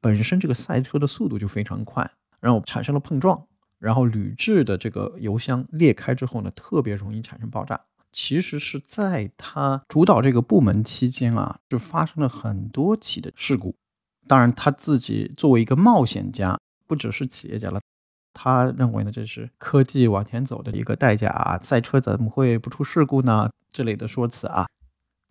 本身这个赛车的速度就非常快，然后产生了碰撞，然后铝制的这个油箱裂开之后呢，特别容易产生爆炸。其实是在他主导这个部门期间啊，就发生了很多起的事故。当然，他自己作为一个冒险家，不只是企业家了。他认为呢，这是科技往前走的一个代价啊！赛车怎么会不出事故呢？这类的说辞啊。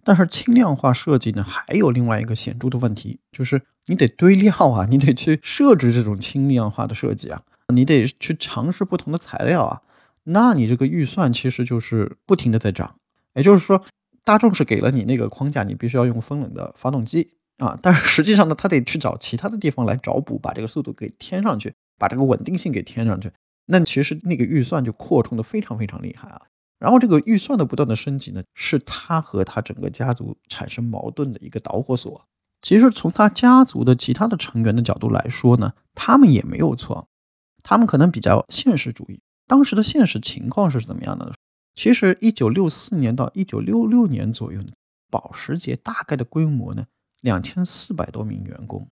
但是轻量化设计呢，还有另外一个显著的问题，就是你得堆料啊，你得去设置这种轻量化的设计啊，你得去尝试不同的材料啊。那你这个预算其实就是不停的在涨。也就是说，大众是给了你那个框架，你必须要用风冷的发动机啊，但是实际上呢，他得去找其他的地方来找补，把这个速度给添上去。把这个稳定性给添上去，那其实那个预算就扩充的非常非常厉害啊。然后这个预算的不断的升级呢，是他和他整个家族产生矛盾的一个导火索。其实从他家族的其他的成员的角度来说呢，他们也没有错，他们可能比较现实主义。当时的现实情况是怎么样的呢？其实一九六四年到一九六六年左右呢，保时捷大概的规模呢，两千四百多名员工。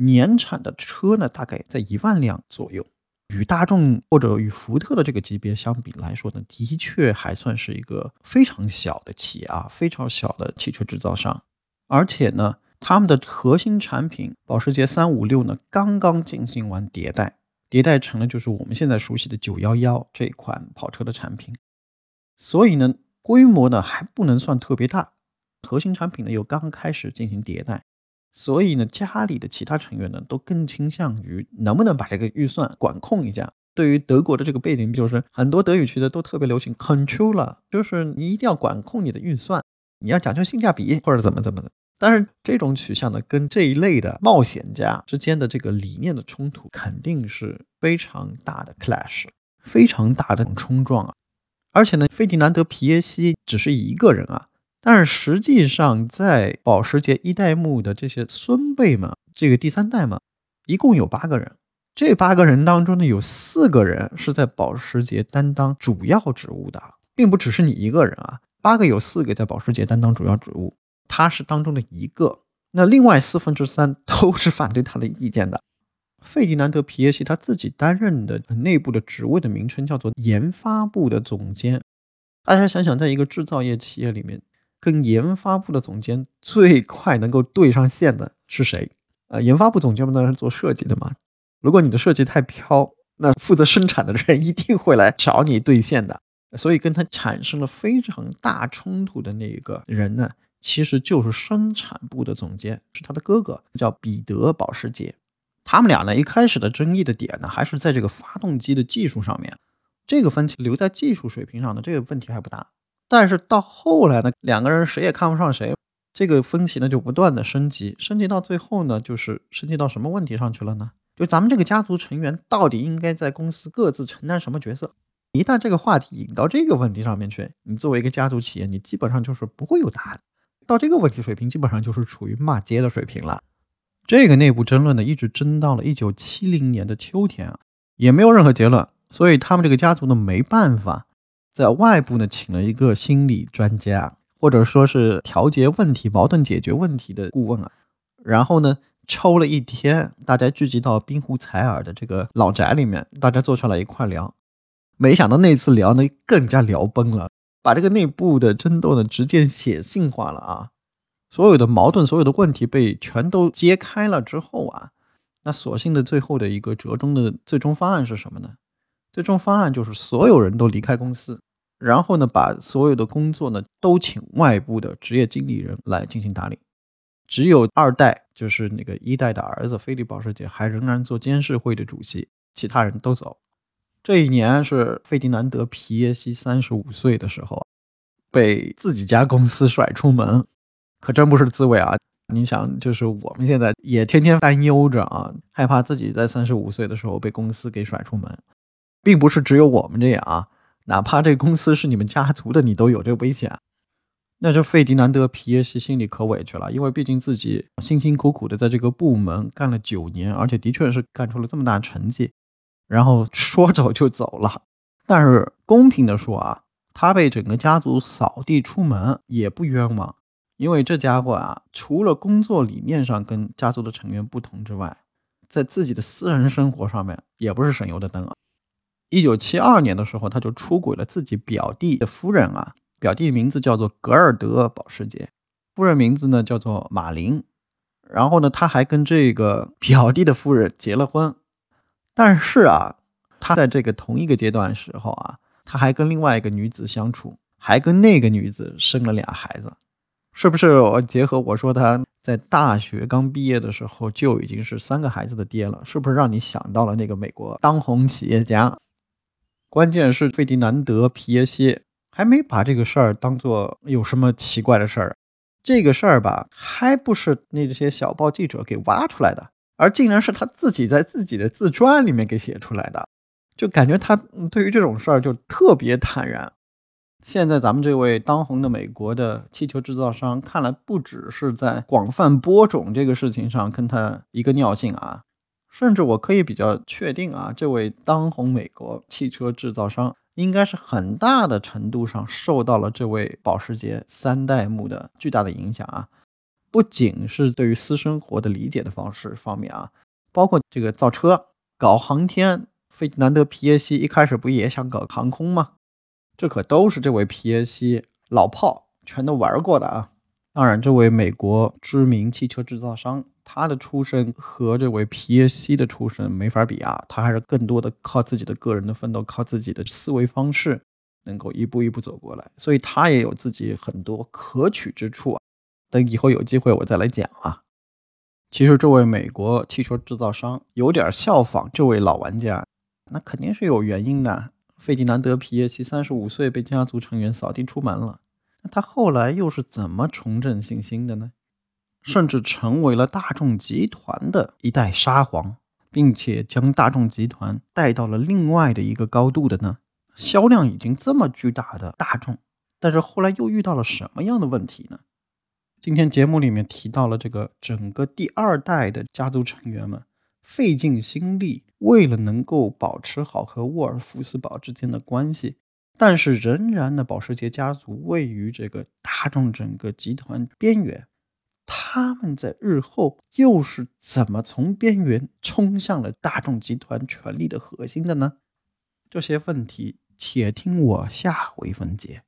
年产的车呢，大概在一万辆左右，与大众或者与福特的这个级别相比来说呢，的确还算是一个非常小的企业啊，非常小的汽车制造商。而且呢，他们的核心产品保时捷三五六呢，刚刚进行完迭代，迭代成了就是我们现在熟悉的九幺幺这款跑车的产品。所以呢，规模呢还不能算特别大，核心产品呢又刚开始进行迭代。所以呢，家里的其他成员呢，都更倾向于能不能把这个预算管控一下。对于德国的这个背景，就是很多德语区的都特别流行 controler，就是你一定要管控你的预算，你要讲究性价比或者怎么怎么的。但是这种取向呢，跟这一类的冒险家之间的这个理念的冲突，肯定是非常大的 clash，非常大的冲撞啊！而且呢，费迪南德·皮耶西只是一个人啊。但是实际上，在保时捷一代目的这些孙辈们，这个第三代嘛，一共有八个人。这八个人当中呢，有四个人是在保时捷担当主要职务的，并不只是你一个人啊。八个有四个在保时捷担当主要职务，他是当中的一个。那另外四分之三 都是反对他的意见的。费迪南德·皮耶西他自己担任的内部的职位的名称叫做研发部的总监。大家想想，在一个制造业企业里面。跟研发部的总监最快能够对上线的是谁？呃，研发部总监不当然是做设计的嘛。如果你的设计太飘，那负责生产的人一定会来找你对线的。所以跟他产生了非常大冲突的那个人呢，其实就是生产部的总监，是他的哥哥，叫彼得·保时捷。他们俩呢，一开始的争议的点呢，还是在这个发动机的技术上面。这个分歧留在技术水平上的这个问题还不大。但是到后来呢，两个人谁也看不上谁，这个分歧呢就不断的升级，升级到最后呢，就是升级到什么问题上去了呢？就咱们这个家族成员到底应该在公司各自承担什么角色？一旦这个话题引到这个问题上面去，你作为一个家族企业，你基本上就是不会有答案。到这个问题水平，基本上就是处于骂街的水平了。这个内部争论呢，一直争到了一九七零年的秋天啊，也没有任何结论，所以他们这个家族呢没办法。在外部呢，请了一个心理专家，或者说是调节问题、矛盾解决问题的顾问啊。然后呢，抽了一天，大家聚集到滨湖采耳的这个老宅里面，大家坐下来一块聊。没想到那次聊呢，更加聊崩了，把这个内部的争斗呢，直接写信化了啊。所有的矛盾、所有的问题被全都揭开了之后啊，那所幸的最后的一个折中的最终方案是什么呢？最终方案就是所有人都离开公司，然后呢，把所有的工作呢都请外部的职业经理人来进行打理。只有二代，就是那个一代的儿子菲利保时捷还仍然做监事会的主席，其他人都走。这一年是费迪南德皮耶西三十五岁的时候，被自己家公司甩出门，可真不是滋味啊！你想，就是我们现在也天天担忧着啊，害怕自己在三十五岁的时候被公司给甩出门，并不是只有我们这样啊，哪怕这公司是你们家族的，你都有这个危险。那这费迪南德·皮耶西心里可委屈了，因为毕竟自己辛辛苦苦的在这个部门干了九年，而且的确是干出了这么大成绩，然后说走就走了。但是公平的说啊，他被整个家族扫地出门也不冤枉，因为这家伙啊，除了工作理念上跟家族的成员不同之外，在自己的私人生活上面也不是省油的灯啊。一九七二年的时候，他就出轨了自己表弟的夫人啊。表弟名字叫做格尔德·保时捷，夫人名字呢叫做马林。然后呢，他还跟这个表弟的夫人结了婚。但是啊，他在这个同一个阶段时候啊，他还跟另外一个女子相处，还跟那个女子生了俩孩子。是不是？我结合我说他在大学刚毕业的时候就已经是三个孩子的爹了，是不是让你想到了那个美国当红企业家？关键是费迪南德·皮耶西。还没把这个事儿当做有什么奇怪的事儿，这个事儿吧，还不是那些小报记者给挖出来的，而竟然是他自己在自己的自传里面给写出来的，就感觉他对于这种事儿就特别坦然。现在咱们这位当红的美国的气球制造商，看来不只是在广泛播种这个事情上跟他一个尿性啊，甚至我可以比较确定啊，这位当红美国汽车制造商。应该是很大的程度上受到了这位保时捷三代目的巨大的影响啊，不仅是对于私生活的理解的方式方面啊，包括这个造车、搞航天，费迪南德·皮耶西一开始不也想搞航空吗？这可都是这位皮耶西老炮全都玩过的啊。当然，这位美国知名汽车制造商。他的出身和这位皮耶西的出身没法比啊，他还是更多的靠自己的个人的奋斗，靠自己的思维方式，能够一步一步走过来，所以他也有自己很多可取之处啊。等以后有机会我再来讲啊。其实这位美国汽车制造商有点效仿这位老玩家，那肯定是有原因的。费迪南德·皮耶西三十五岁被家族成员扫地出门了，那他后来又是怎么重振信心的呢？甚至成为了大众集团的一代沙皇，并且将大众集团带到了另外的一个高度的呢？销量已经这么巨大的大众，但是后来又遇到了什么样的问题呢？今天节目里面提到了这个整个第二代的家族成员们费尽心力，为了能够保持好和沃尔夫斯堡之间的关系，但是仍然呢保时捷家族位于这个大众整个集团边缘。他们在日后又是怎么从边缘冲向了大众集团权力的核心的呢？这些问题，且听我下回分解。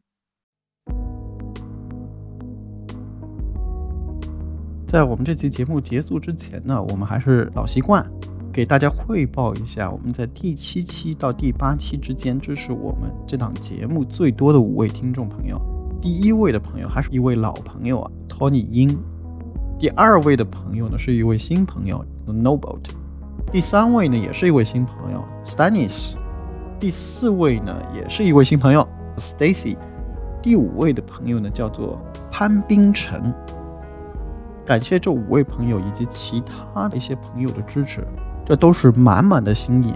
在我们这期节目结束之前呢，我们还是老习惯，给大家汇报一下我们在第七期到第八期之间支持我们这档节目最多的五位听众朋友。第一位的朋友还是一位老朋友啊，Tony 英。第二位的朋友呢，是一位新朋友，The Noble。第三位呢，也是一位新朋友，Stanis。第四位呢，也是一位新朋友，Stacy。第五位的朋友呢，叫做潘冰晨。感谢这五位朋友以及其他的一些朋友的支持，这都是满满的心意。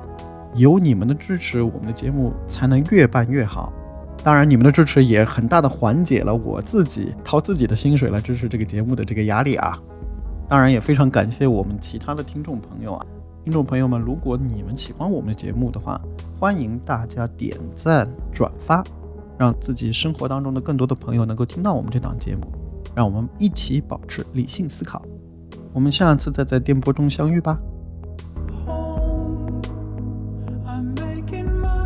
有你们的支持，我们的节目才能越办越好。当然，你们的支持也很大的缓解了我自己掏自己的薪水来支持这个节目的这个压力啊。当然，也非常感谢我们其他的听众朋友啊，听众朋友们，如果你们喜欢我们的节目的话，欢迎大家点赞转发，让自己生活当中的更多的朋友能够听到我们这档节目，让我们一起保持理性思考。我们下次再在电波中相遇吧。
making my